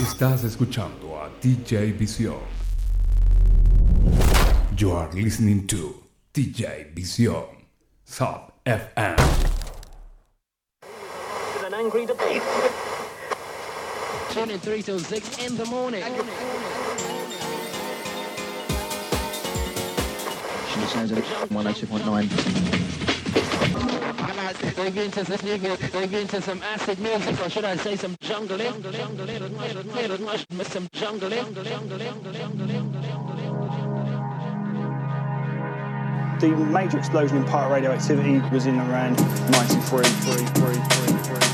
Estás escuchando a DJ Visión. You are listening to DJ Visión. Sub FM. an angry debate. Tuning 3 till 6 in the morning. She sounds at 102.9. They're going to, they're into some acid music, or should I say some jungling? Some jungling. The major explosion in part radioactivity was in around 93. Three, three, three, three.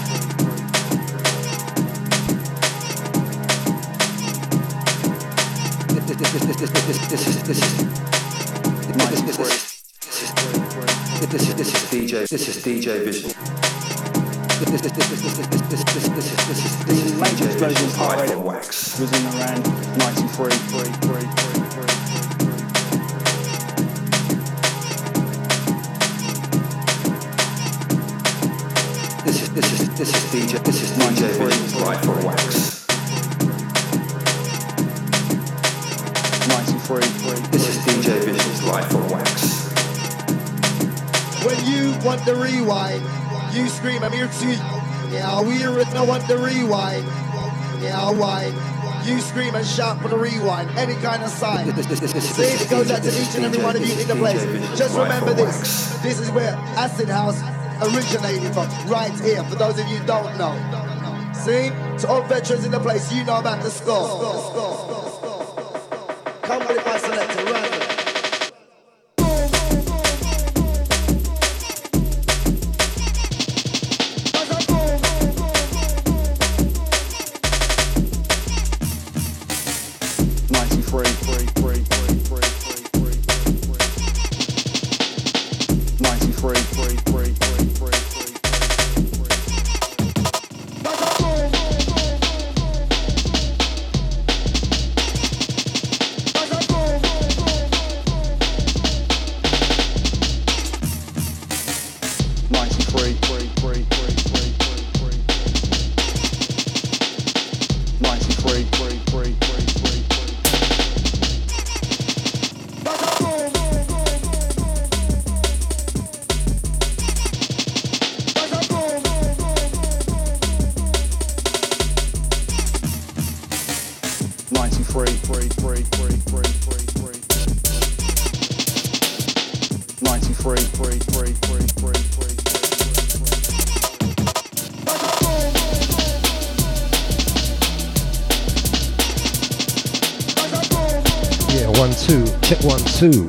This is this is this is DJ this is DJ Vision. This is this is this is this is this is this is part Light for radioactivity wax. was in around 93. Three, three, three, three, This is this is this is DJ this is DJ Vision's Life on Wax. 93. This is DJ Vision's Life on Wax. When you want the rewind, you scream, I'm here to Yeah, we it, no want the rewind. Yeah, wine. You scream and shout for the rewind, any kind of sign. This it goes out to each and every one of you in the place. Just remember this. This is where Acid House originated from, right here, for those of you who don't know. See? To all veterans in the place, you know about the score. Come with it, my selector, two.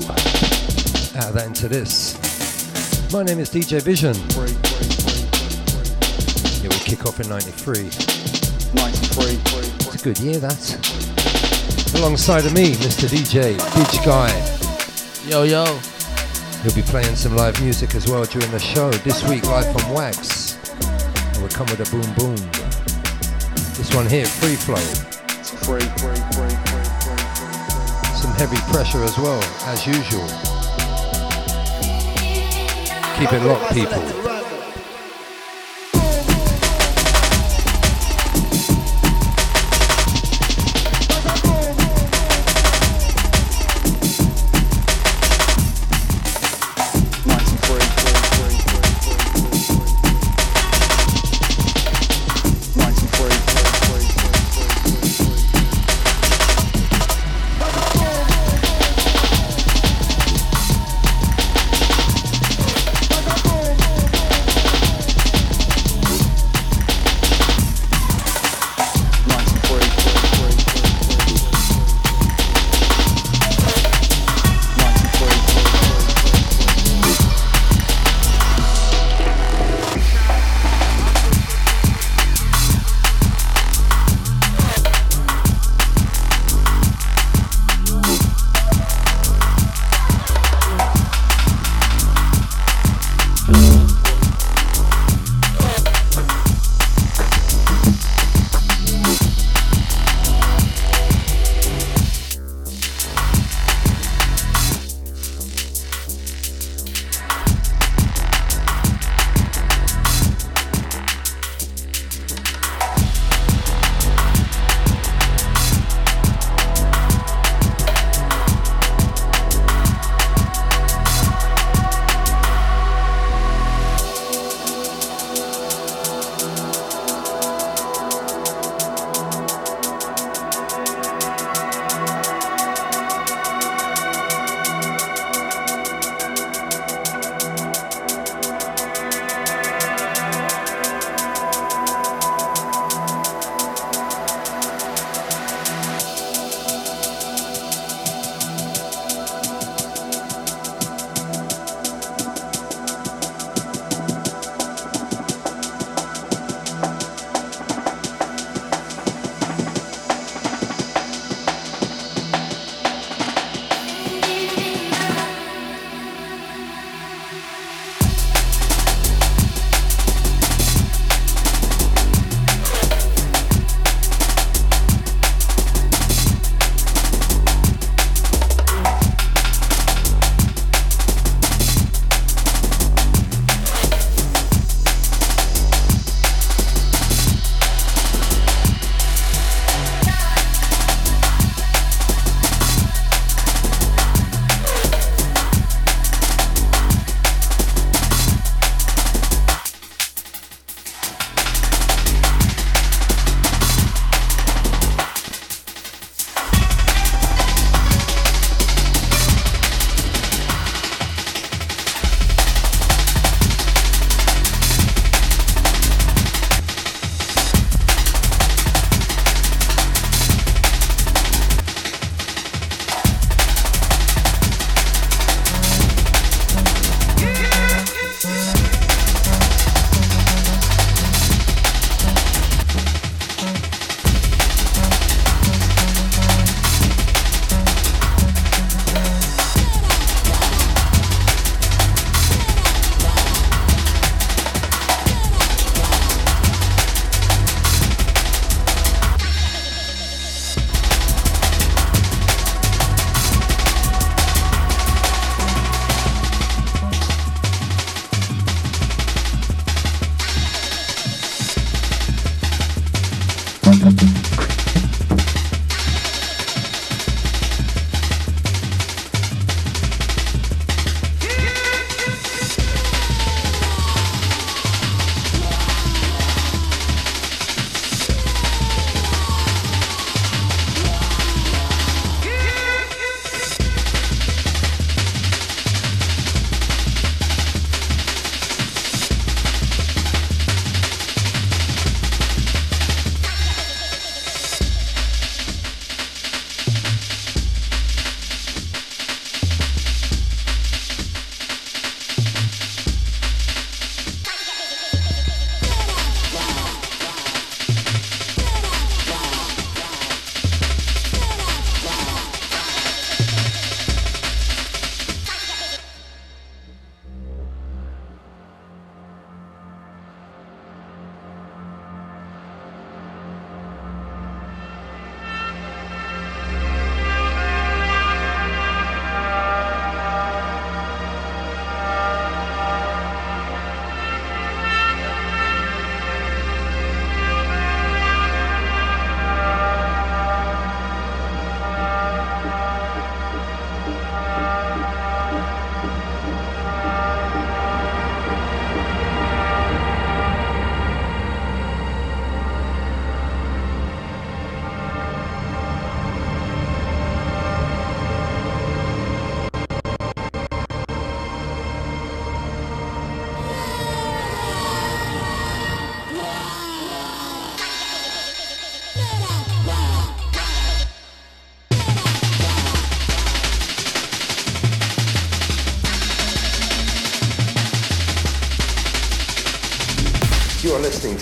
Out of that into this. My name is DJ Vision. Yeah, we kick off in 93. Ninety-three, It's a good year, that. Alongside of me, Mr. DJ, Didj Guy. Yo, yo. He'll be playing some live music as well during the show. This week, live from Wax. And we'll come with a boom boom. This one here, Free Flow. Three, three, three, three, heavy pressure as well, as usual. Keep it locked, people.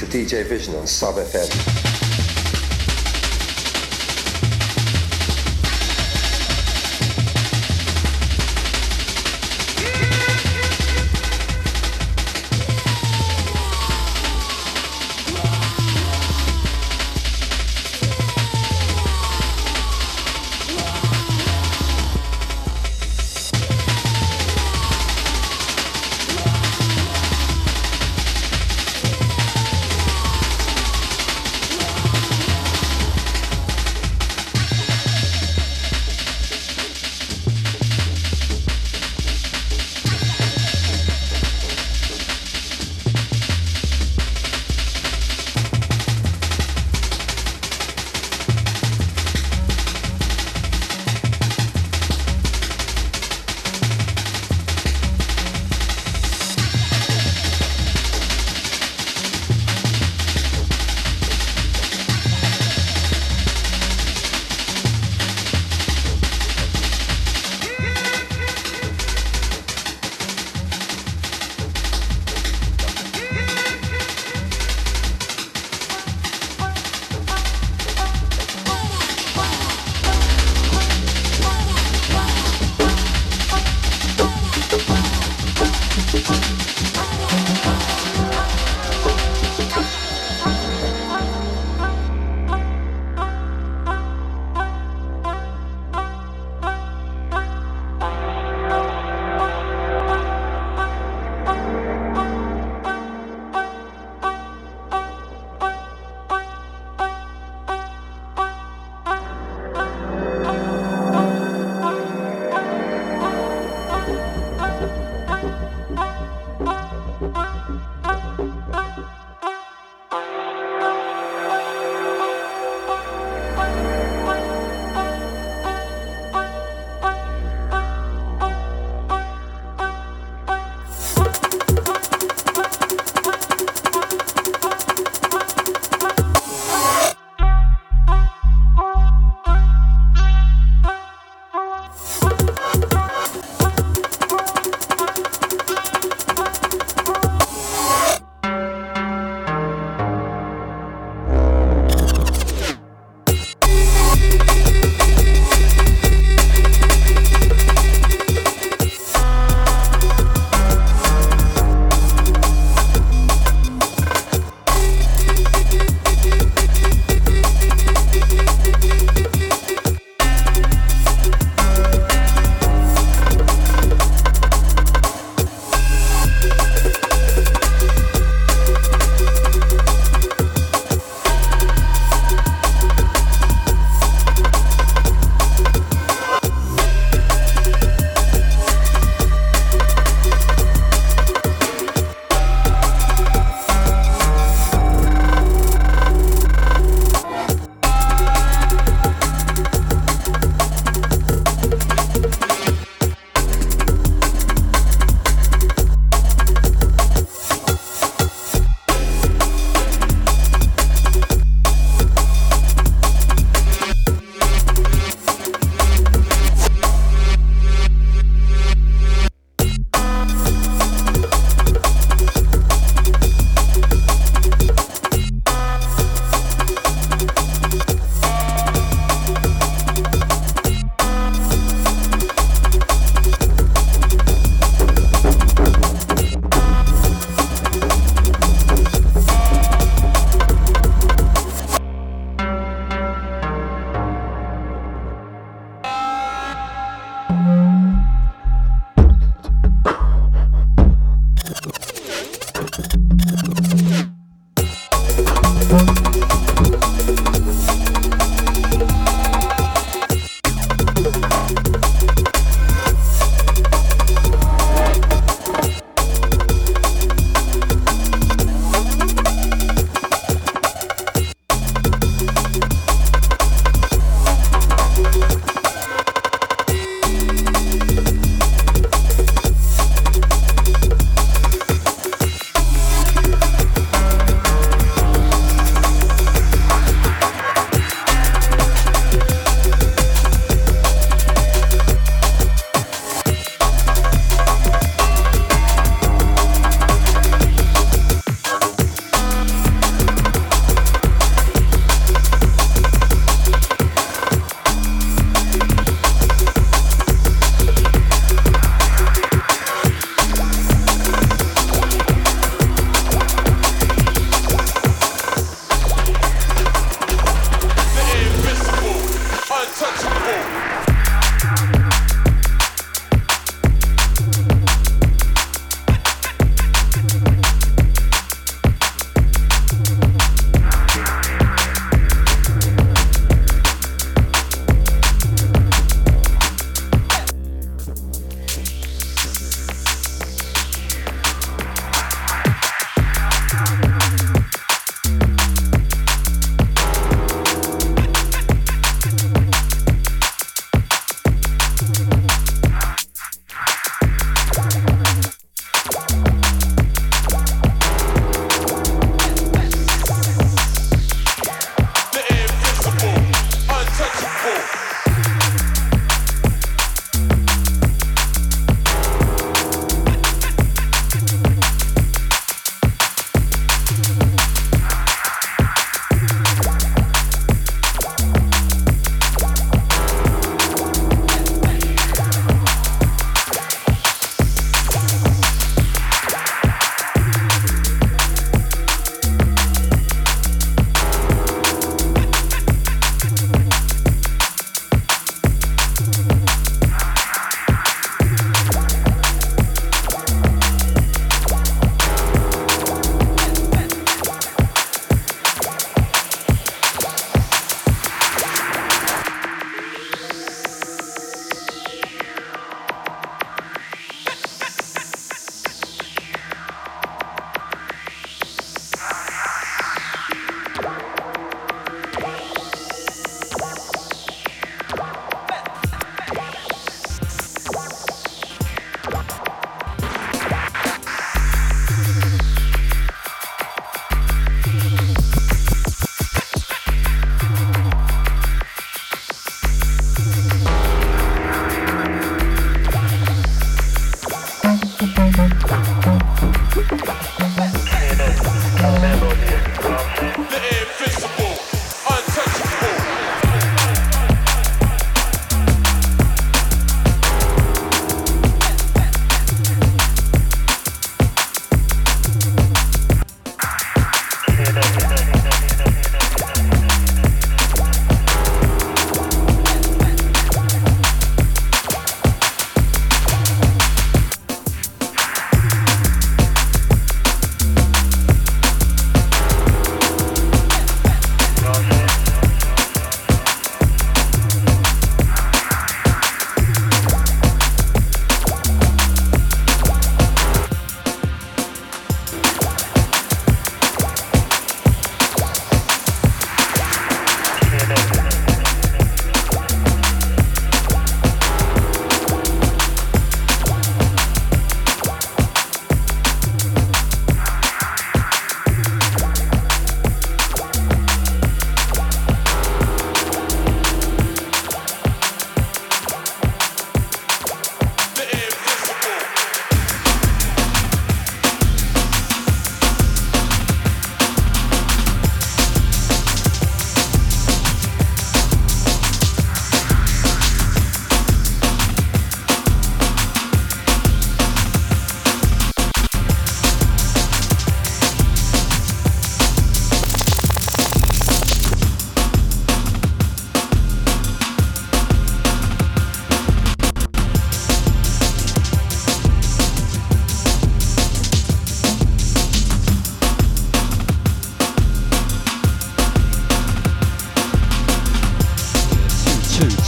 To DJ Vision on Sub FM.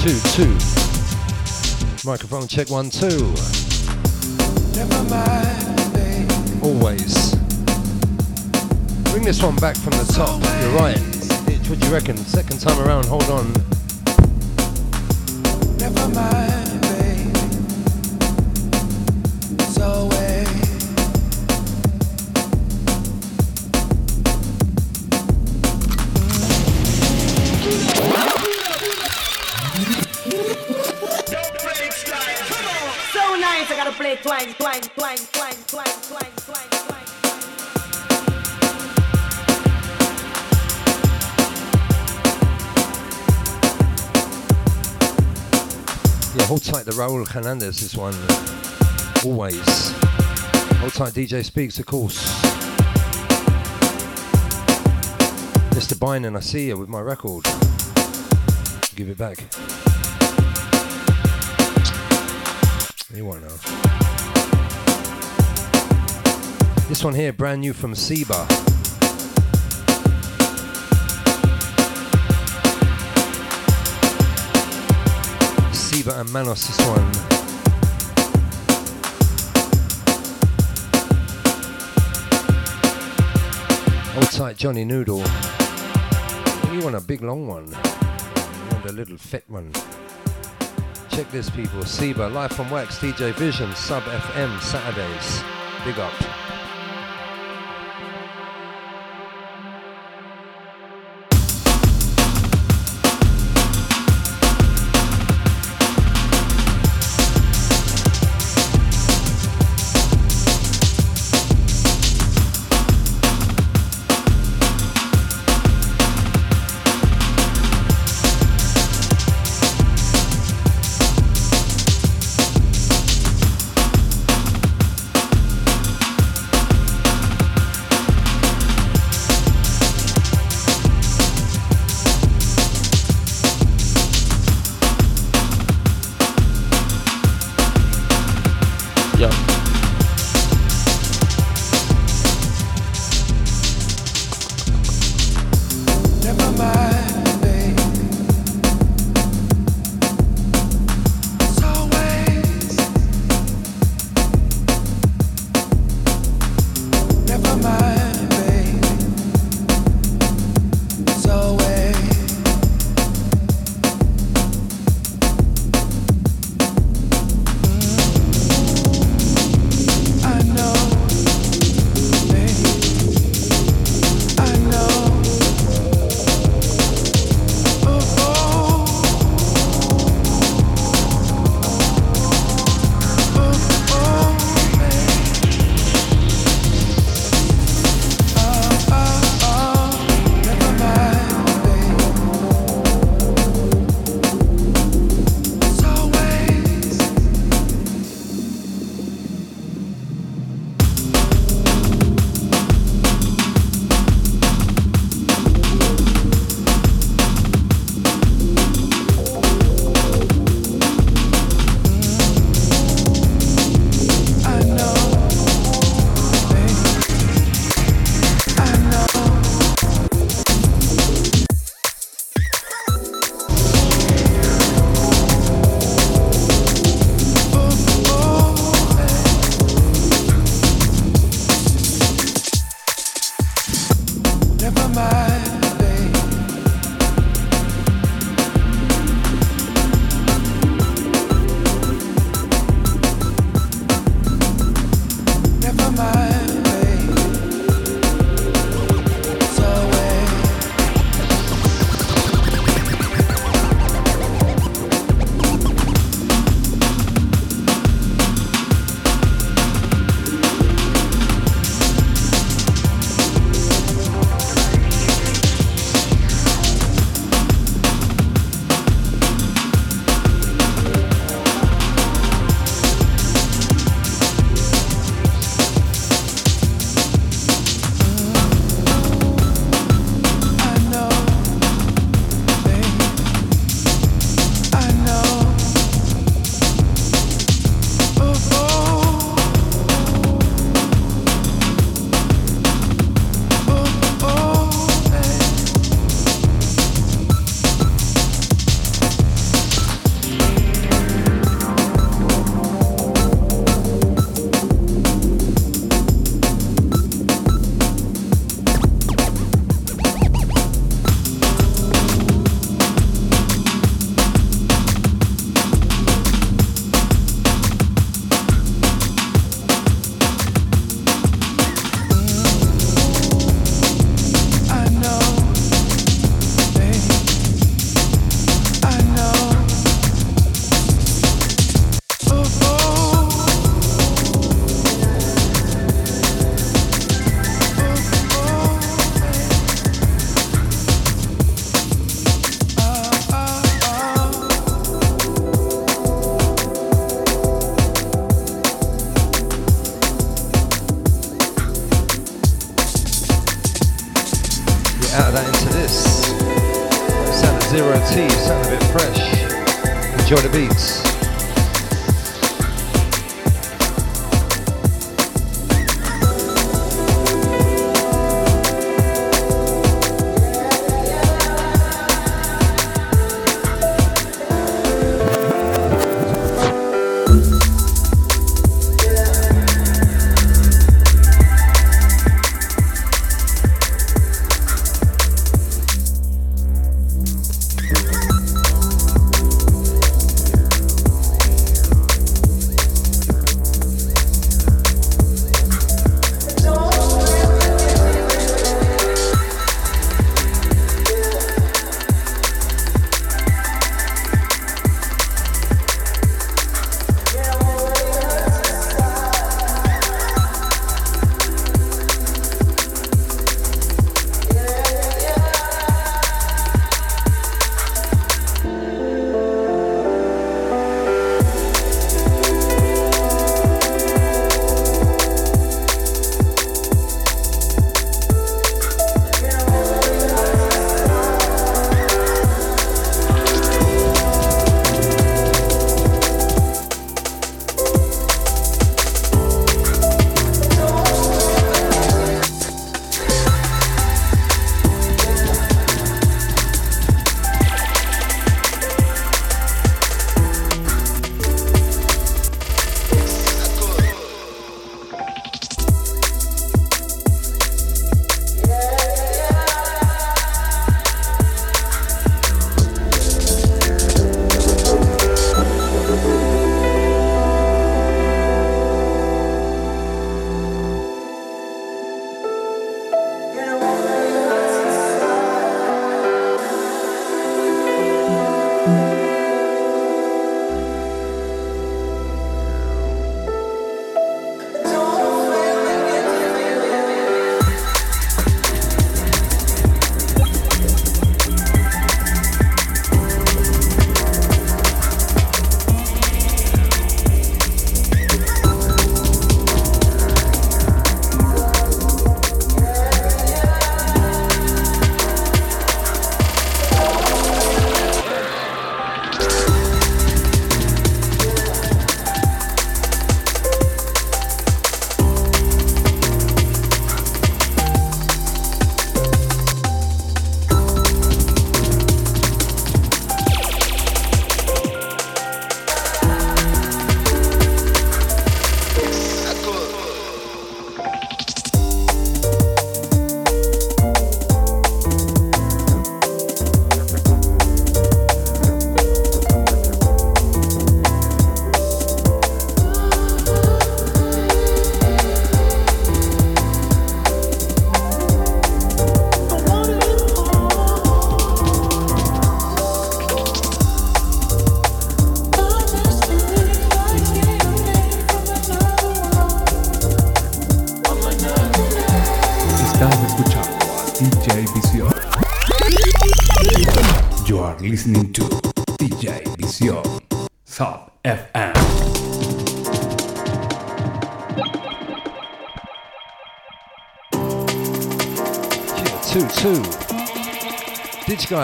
Two, two. Microphone check one, two. Always. Bring this one back from the top. You're right. What do you reckon? Second time around, hold on. Never mind, tight the Raul Hernandez, this one. Always. Hold tight DJ Speaks, of course. Mr. Bynum, I see you with my record. Give it back. You won't know. This one here, brand new from Seba. Seba and Manos, this one. Hold tight, Johnny Noodle. You want a big long one? You want a little fit one? Check this, people. Seba, live from Wax, DJ Vision, Sub FM, Saturdays. Big up.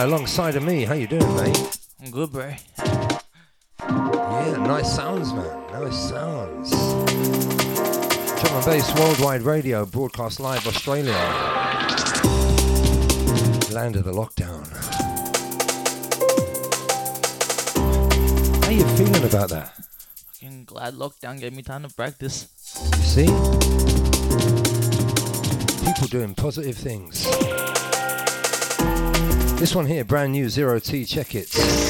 Alongside of me. How you doing, mate? I'm good, bro. Yeah, nice sounds, man. Nice sounds. Drum and Bass Worldwide Radio, broadcast live Australia. Land of the lockdown. How you feeling about that? Fucking glad lockdown gave me time to practice. You see? People doing positive things. This one here, brand new Zero T, check it.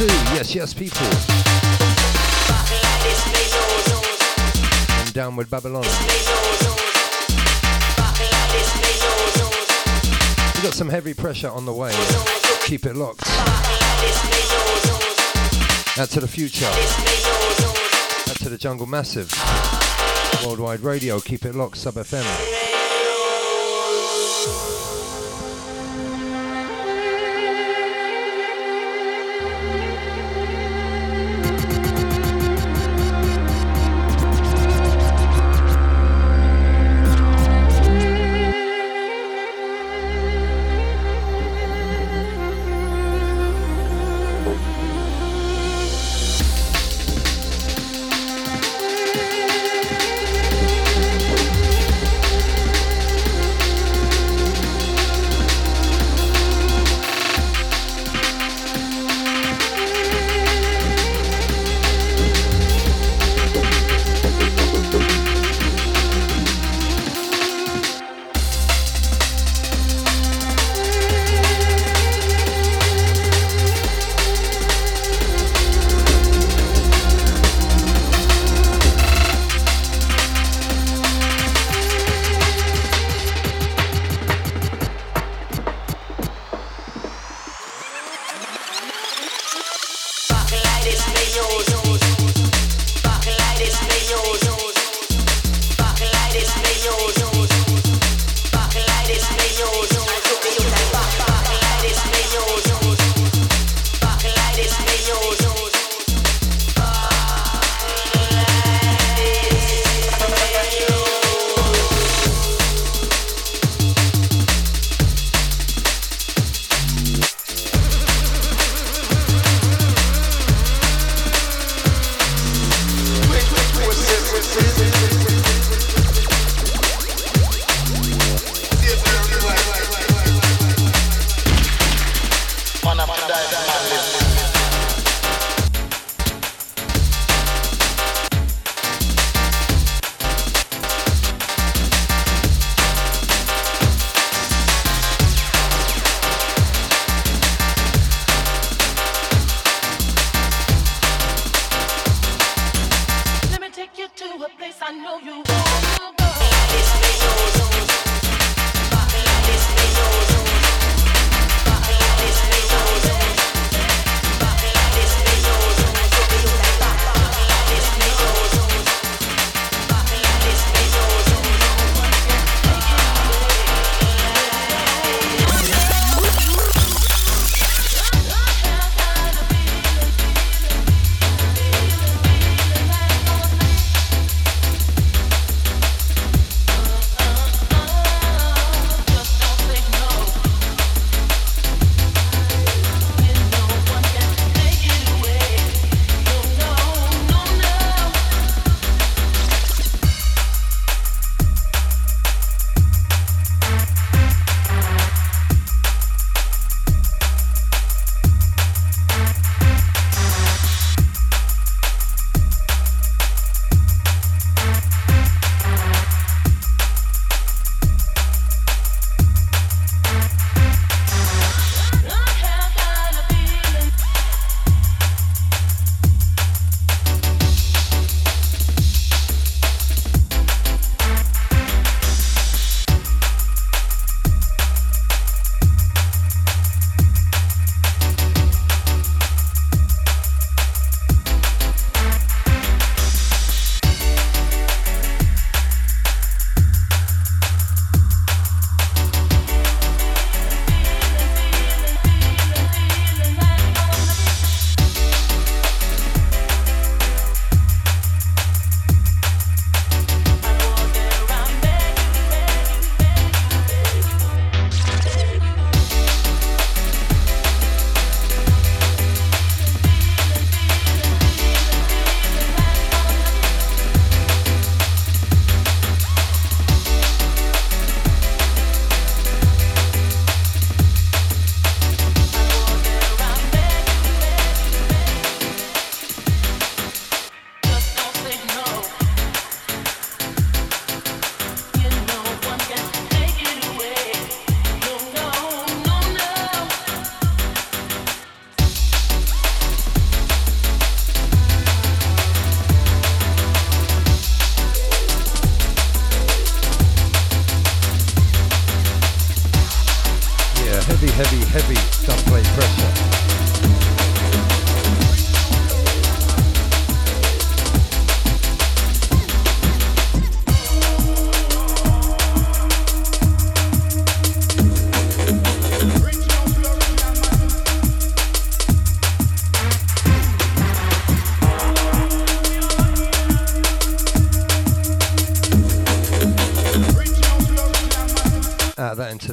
Yes, yes, people. And down with Babylon. We've got some heavy pressure on the way. Keep it locked. Out to the future. Out to the Jungle Massive. Worldwide Radio. Keep it locked. Sub FM.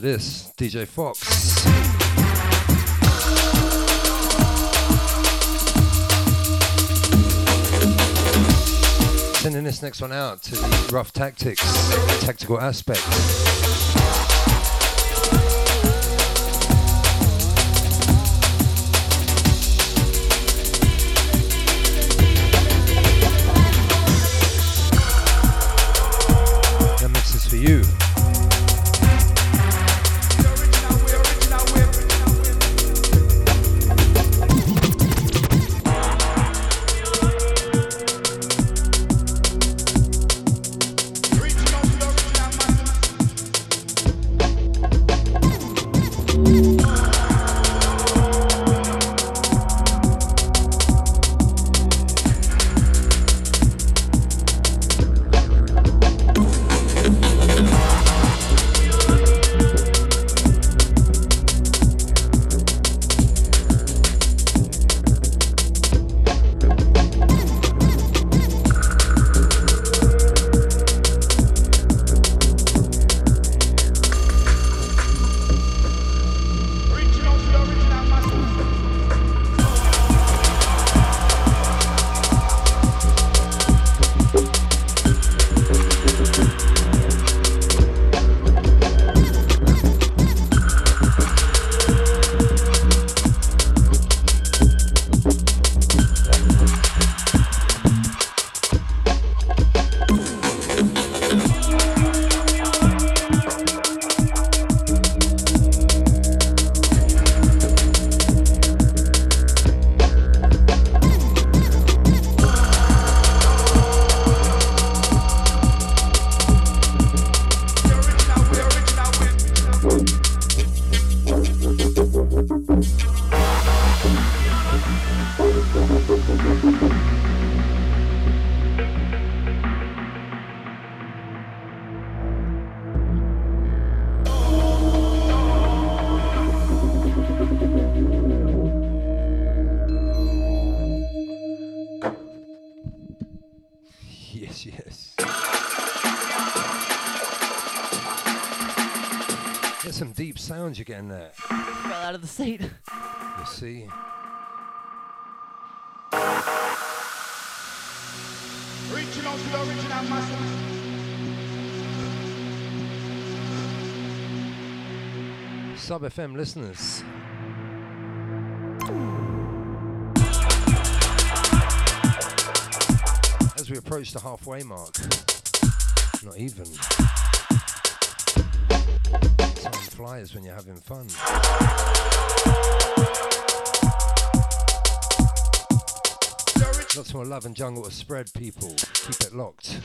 This, DJ Fox. Sending this next one out to the rough tactics, tactical aspects. Deep sounds you're getting there. Fell out of the seat. You see. Reaching out to the original master. Sub FM listeners. As we approach the halfway mark, not even. Time flies when you're having fun. Lots more love and jungle to spread, people. Keep it locked.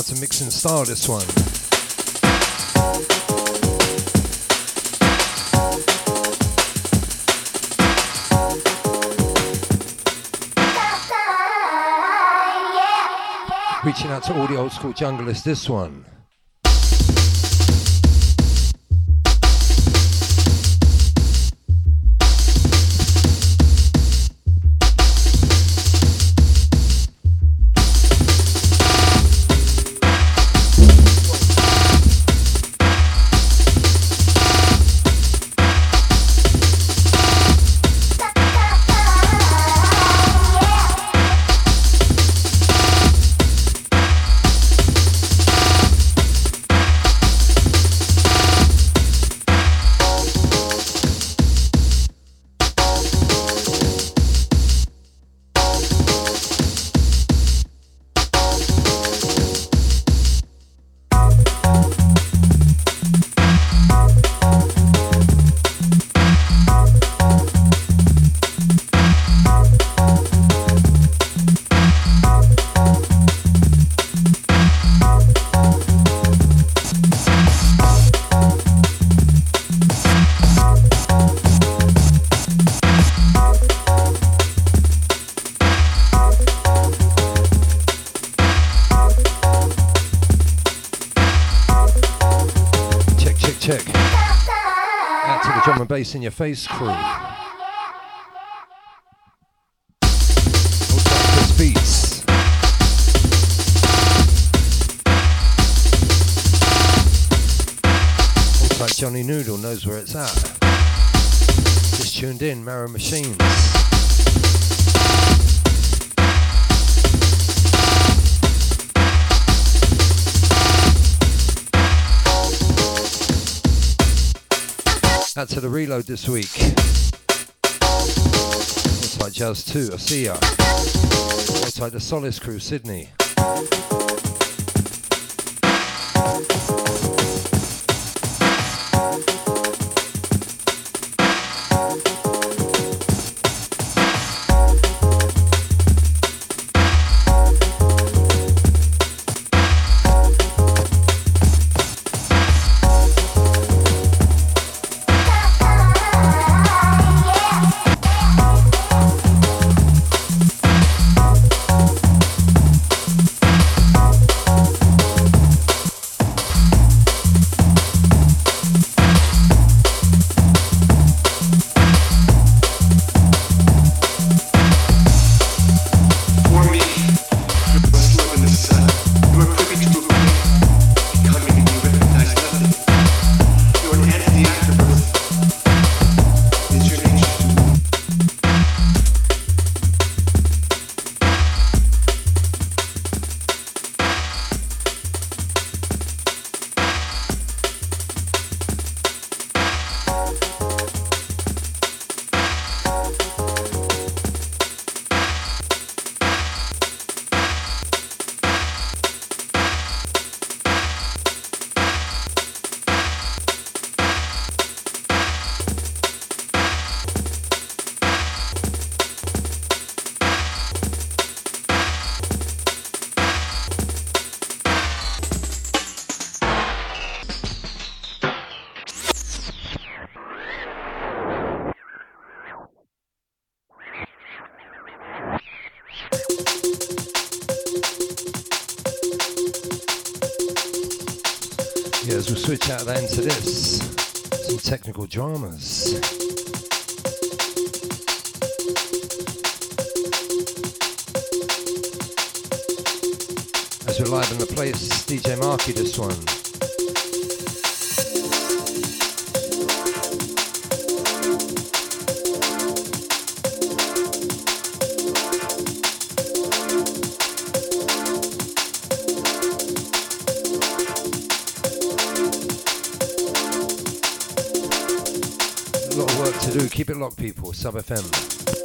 Yeah, into outer mixing style this one. Reaching out to all the old school junglers, this one. In your face crew. Tight, Beats. Tight, Johnny Noodle knows where it's at. Just tuned in, Marrow Machines. Out to the reload this week. Like Jazz 2, I see ya. Like the Solace crew, Sydney. Technical dramas. As we're live in the place, DJ Marky this one. Locked, people. Sub FM.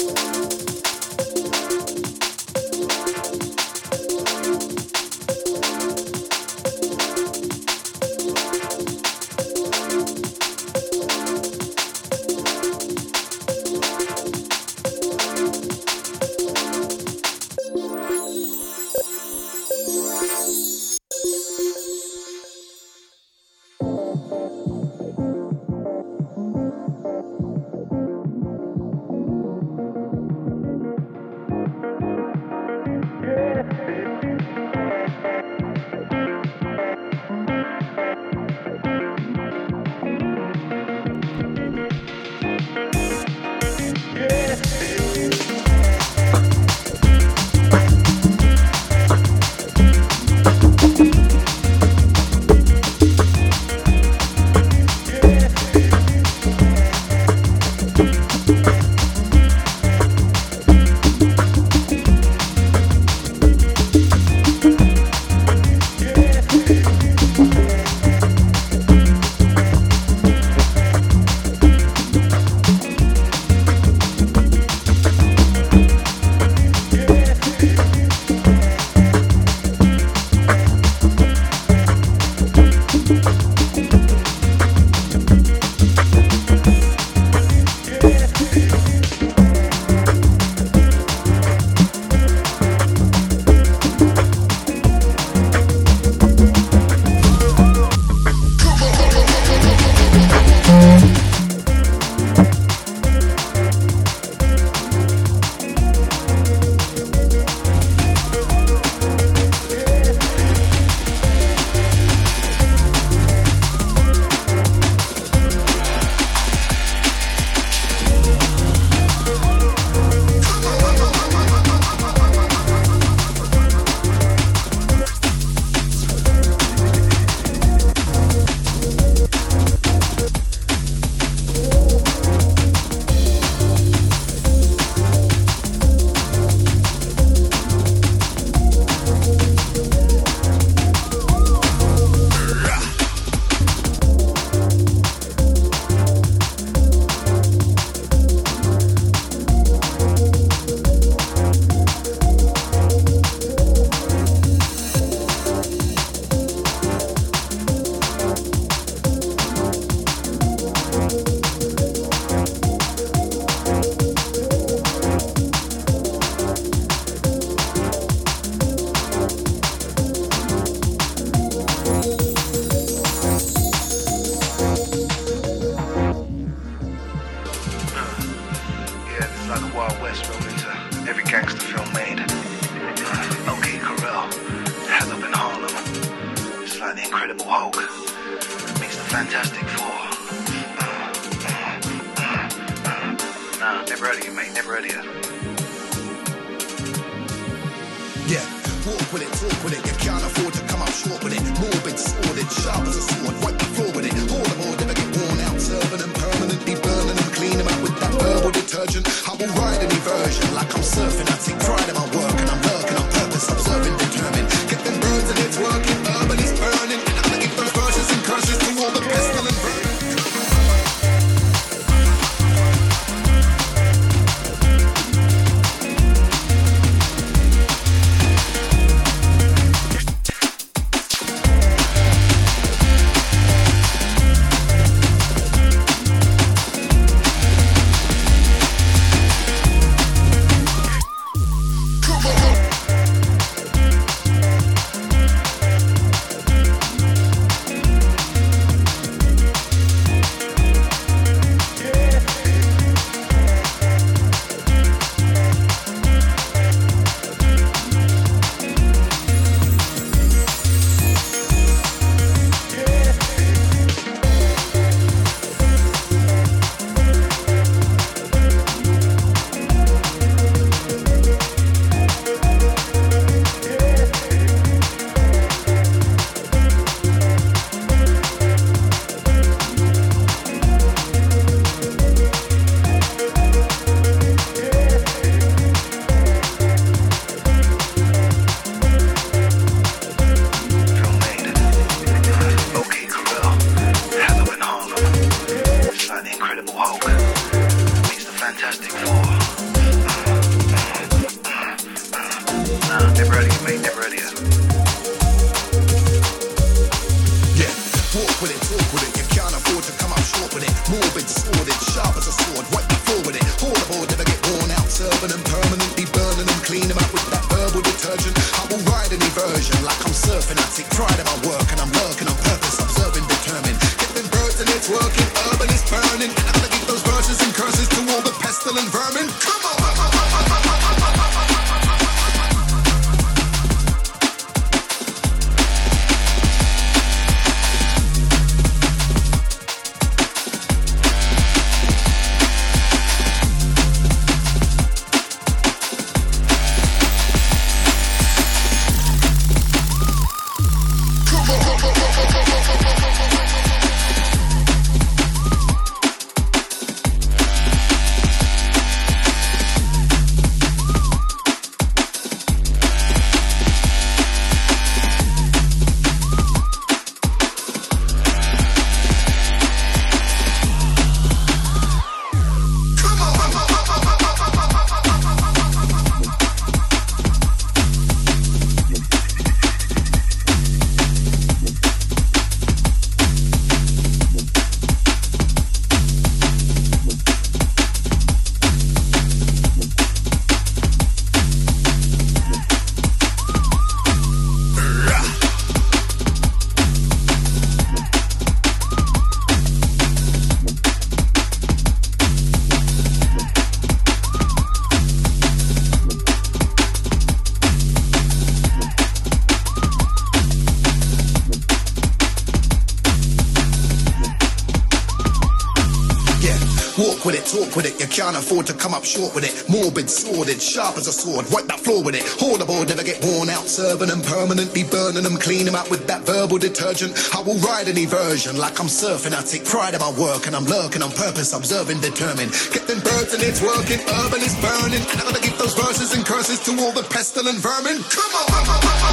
Can't afford to come up short with it. Morbid, sordid, sharp as a sword. Wipe that floor with it. Haul board, never get worn out. Serving them permanently, burning them, clean them out with that verbal detergent. I will ride any version like I'm surfing. I take pride in my work and I'm lurking on purpose, observing, determined. Get them birds and it's working. Urban is burning. And I'm gonna give those verses and curses to all the pestilent vermin. Come on, come on, come on.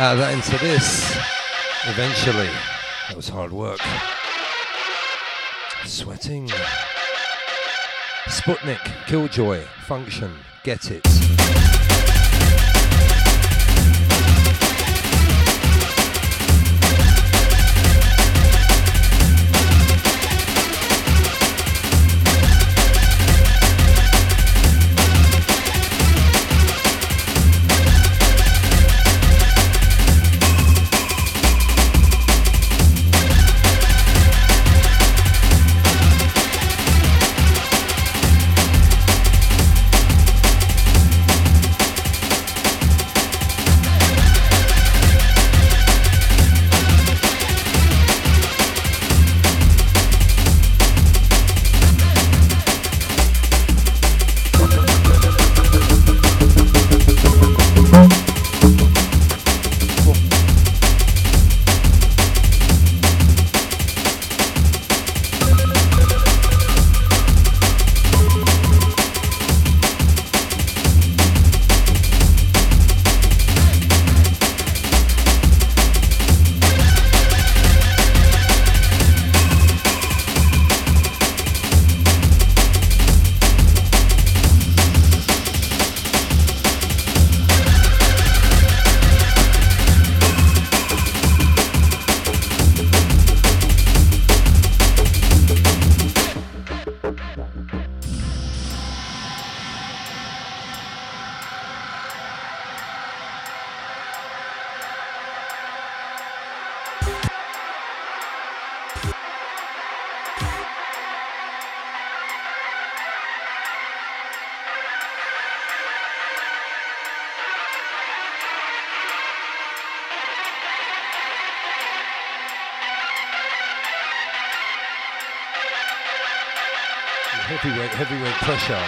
Of that into this. Eventually. That was hard work. Sweating. Sputnik, Killjoy, Function, Get It. Pressure.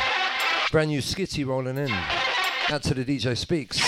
Brand new skitty rolling in. Out to the DJ Speaks.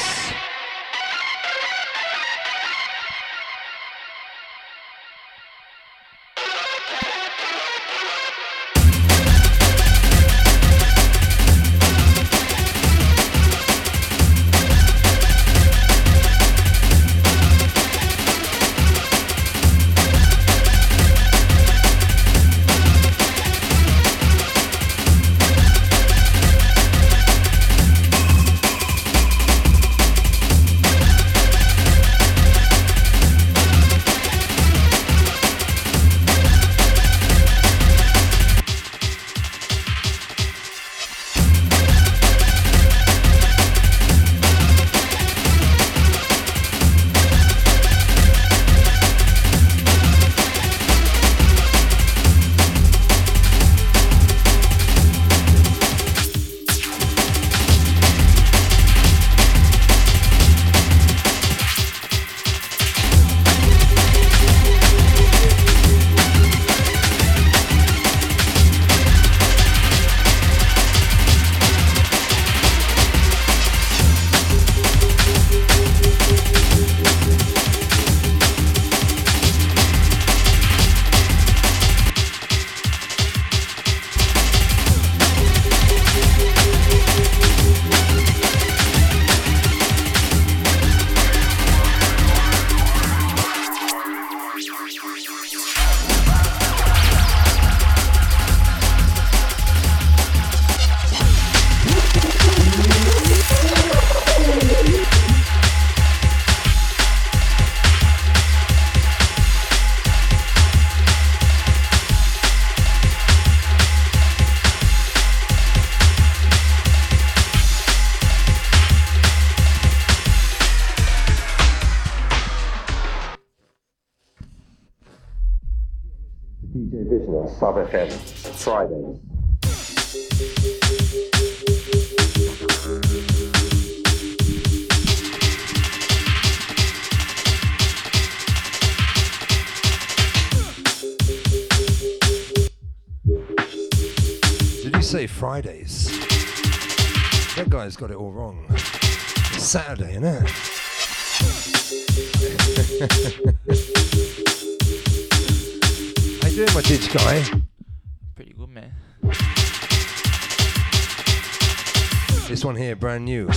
This one here, brand new.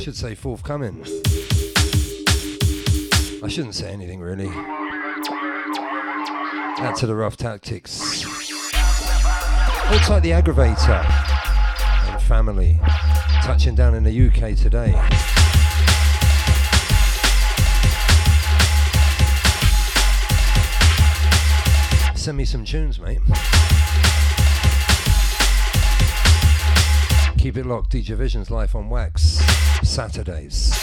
Should say forthcoming. I shouldn't say anything really. Out to the rough tactics. Hold like the aggravator and family. Touching down in the UK today. Send me some tunes, mate. Keep it locked, DJ Vision's Life on Wax, Saturdays.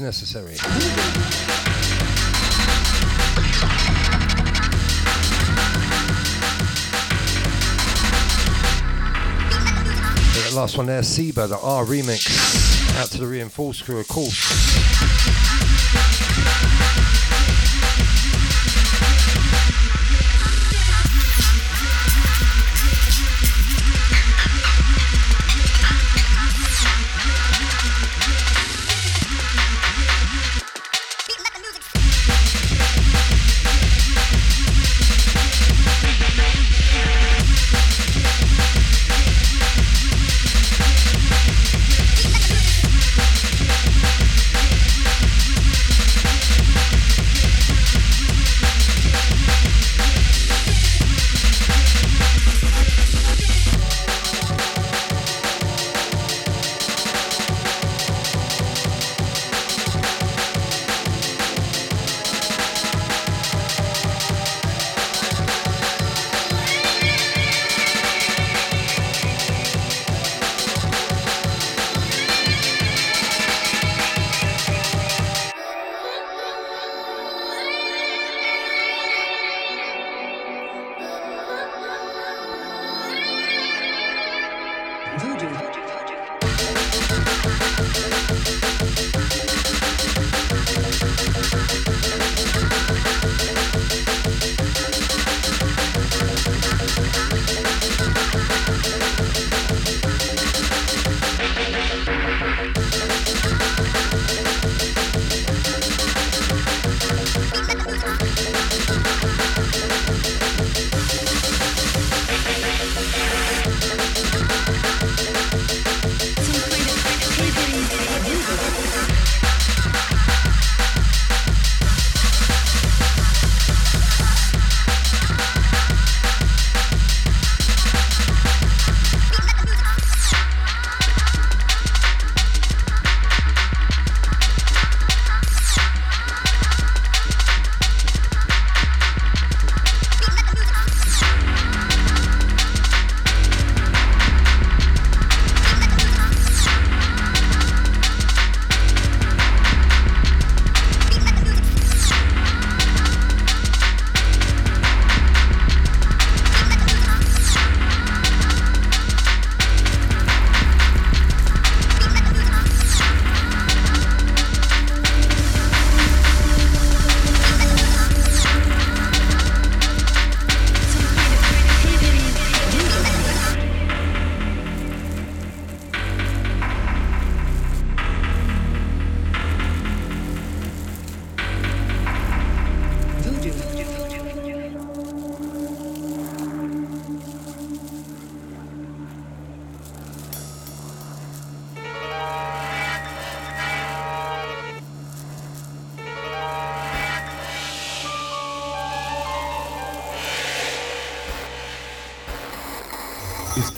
Necessary. Last one there, Seba, the R remix. Out to the reinforced crew, of course.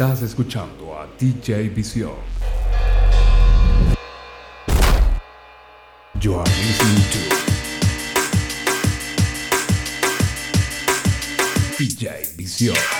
Estás escuchando a DJ Visión. You are listening to DJ Visión.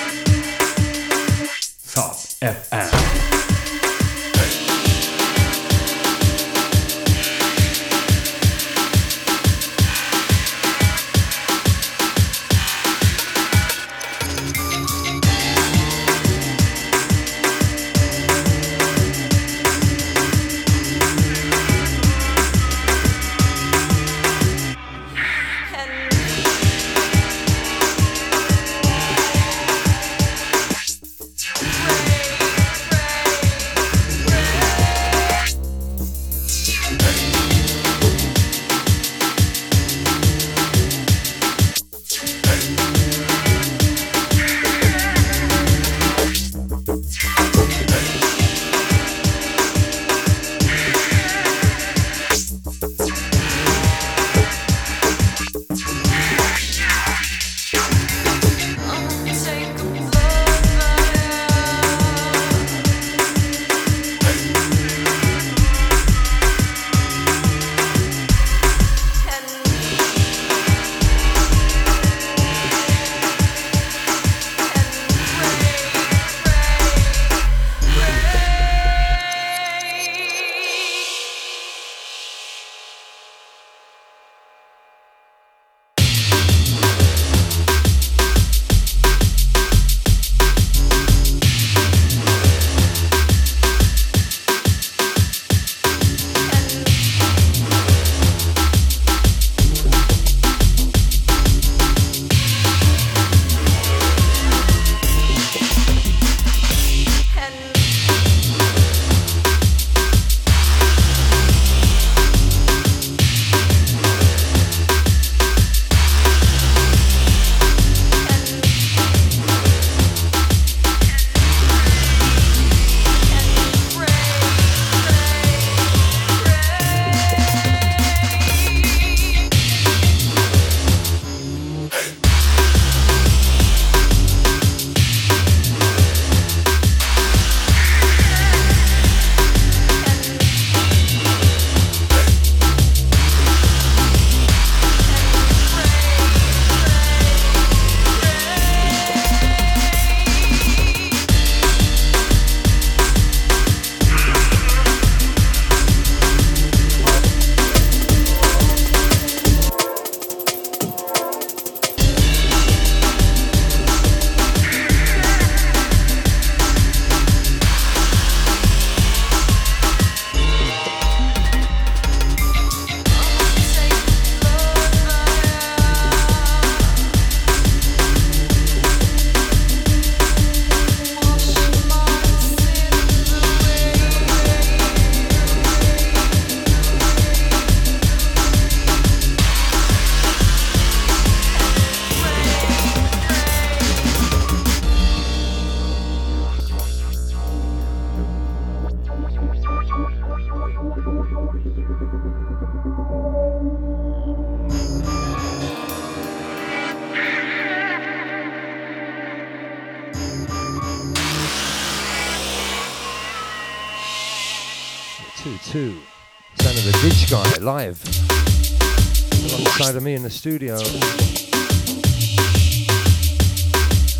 The studio.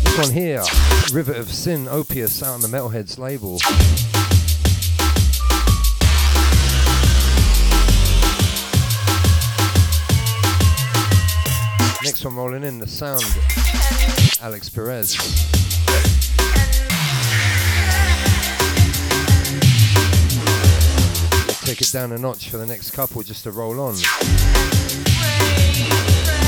This one here, River of Sin, Opius, out on the Metalheads label. Next one rolling in, the sound, Alex Perez. take it down a notch for the next couple just to roll on away.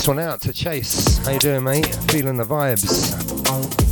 This one out to Chase. How you doing, mate? Feeling the vibes.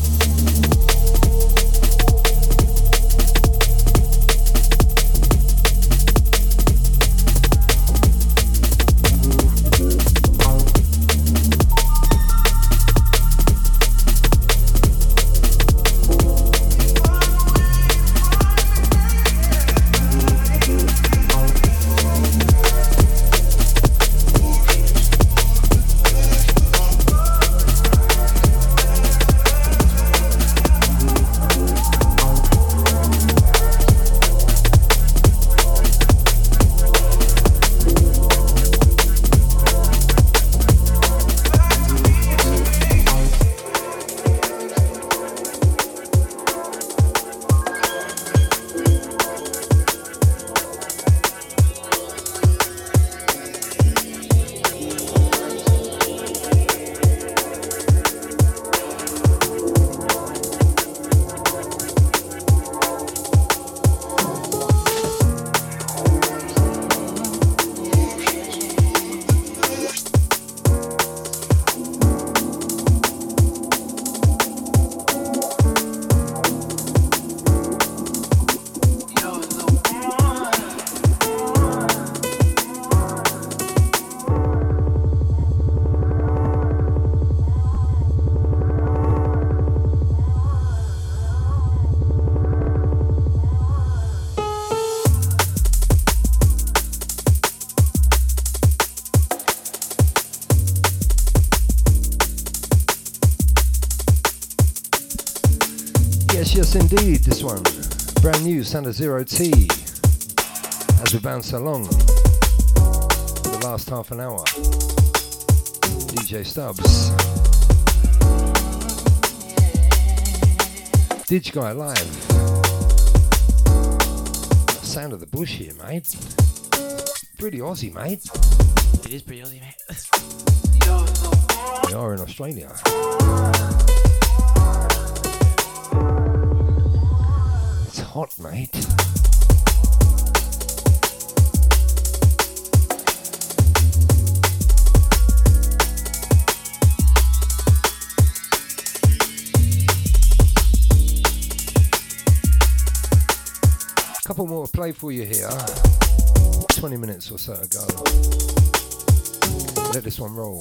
Sound of Zero T. As we bounce along for the last half an hour. DJ Stubbs. Guy live. Sound of the bush here, mate. Pretty Aussie, mate. It is pretty Aussie, mate. we are in Australia. Hot, mate. Couple more to play for you here. 20 minutes or so ago. Let this one roll.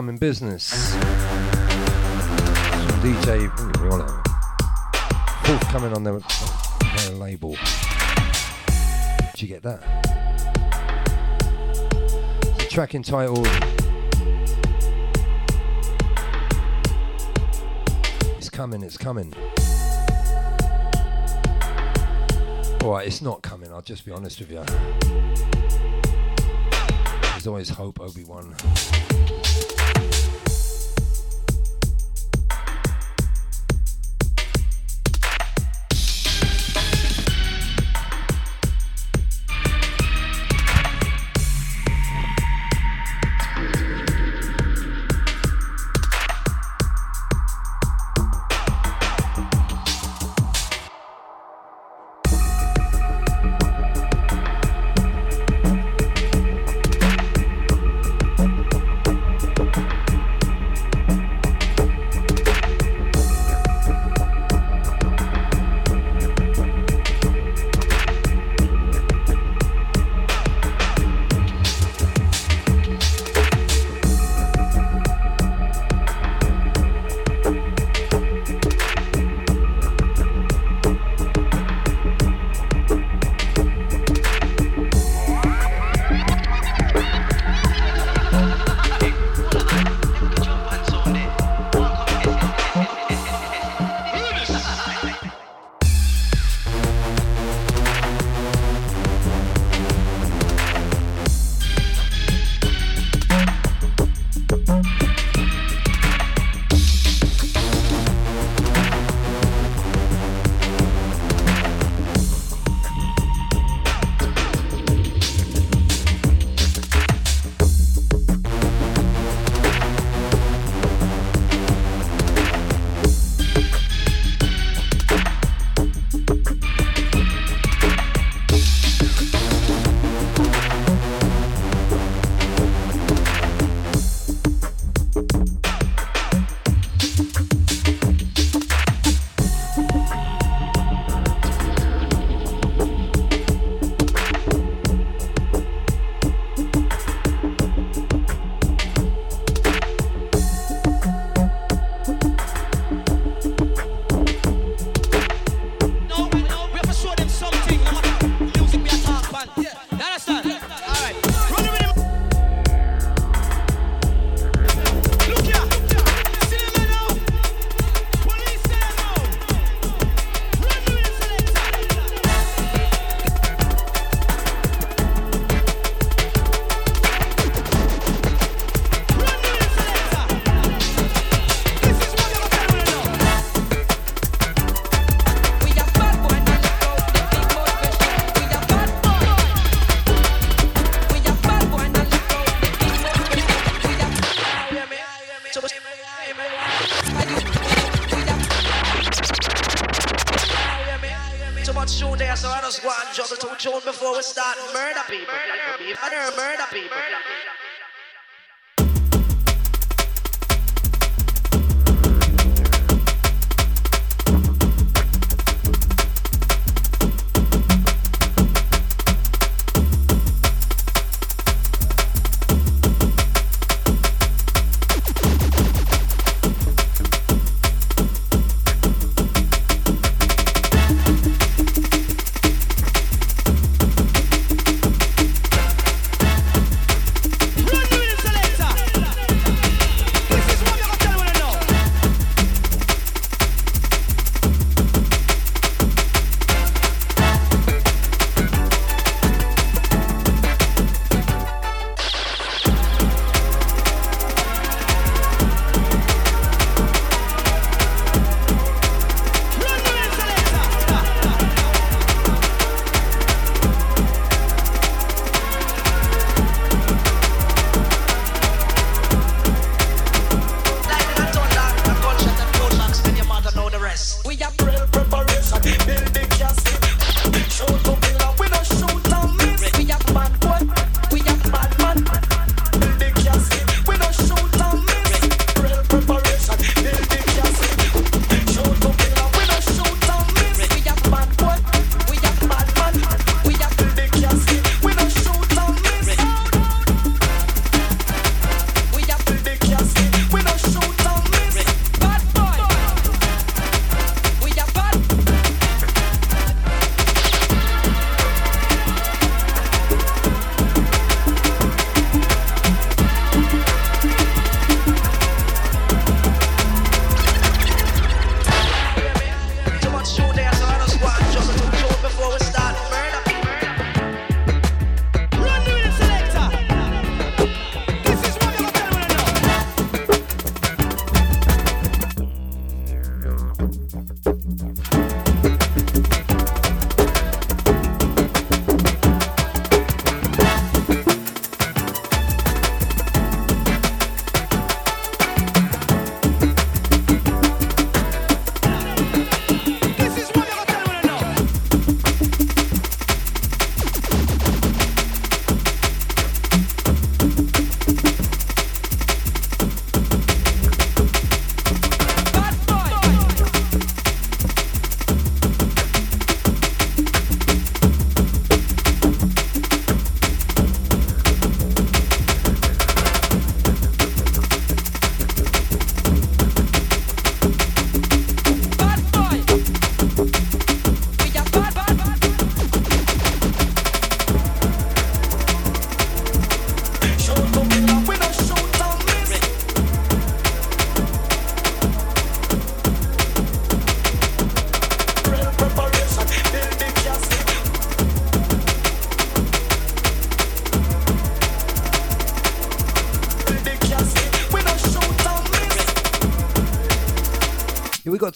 Forthcoming business. From DJ. Forthcoming on their, their label. Did you get that? Track entitled It's coming, it's coming. Alright, it's not coming, I'll just be honest with you. There's always hope, Obi-Wan. Okay, Thank you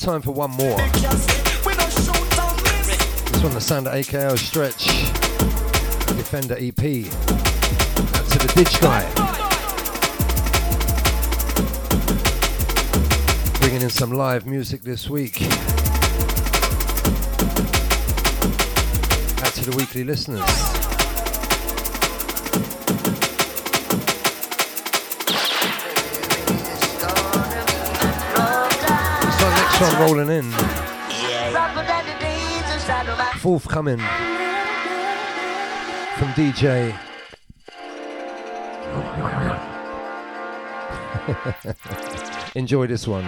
time for one more. This one, the sound of AKO Stretch, Defender EP. Out to the Didj Guy. Bringing in some live music this week. Out to the weekly listeners. Rolling in. Forthcoming from DJ. Enjoy this one.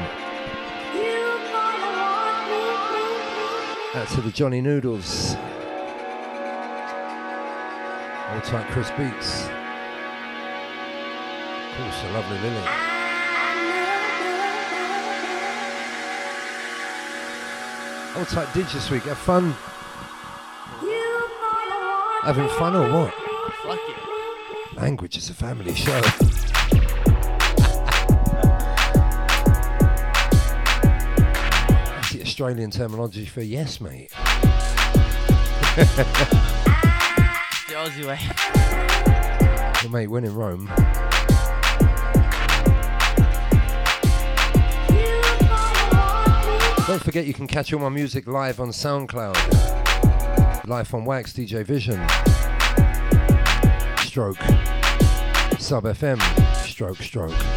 Out to the Johnny Noodles. All tight Chris Beats. Of course, the lovely Lily. All tight Did this week. Have fun. Having fun or what? Fuck it. Language is a family show. That's the Australian terminology for yes, mate. The Aussie way. Well, mate, when in Rome. Don't forget you can catch all my music live on SoundCloud. Life on Wax, DJ Vision. Stroke. Sub FM. Stroke, stroke.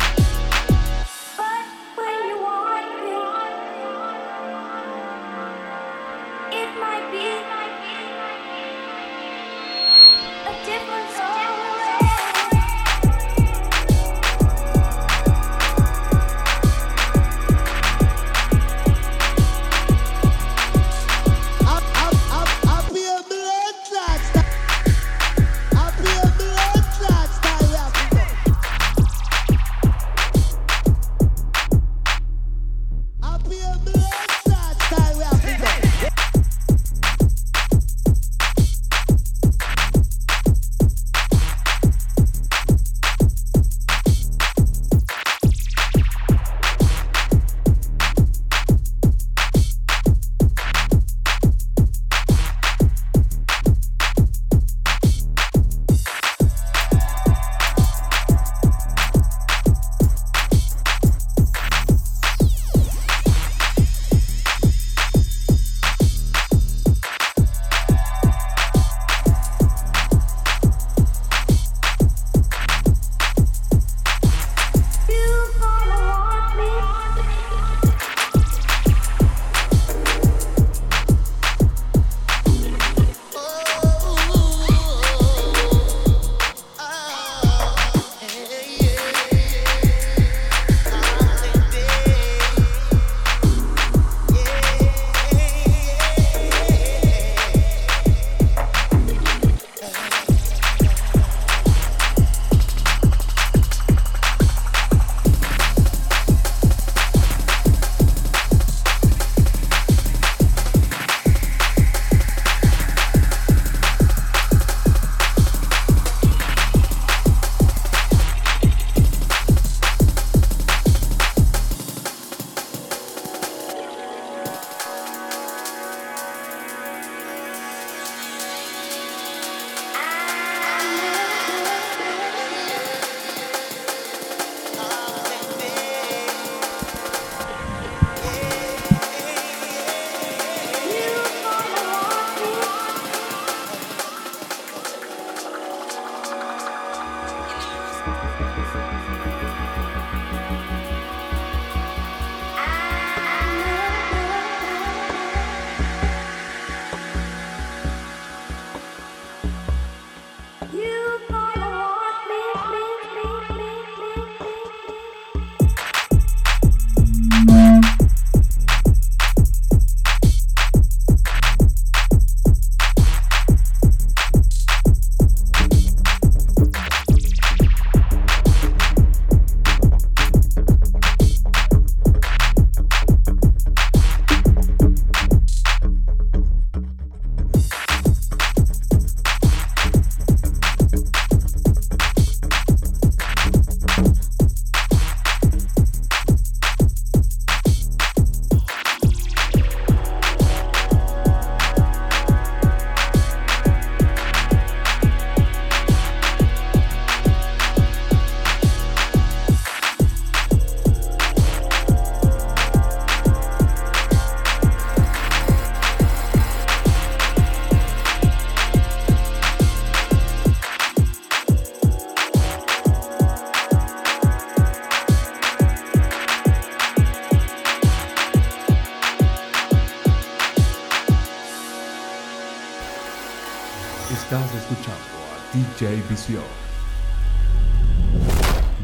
Escuchando a DJ Visión.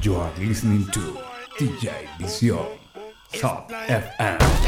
You are listening to DJ Visión. Top FM.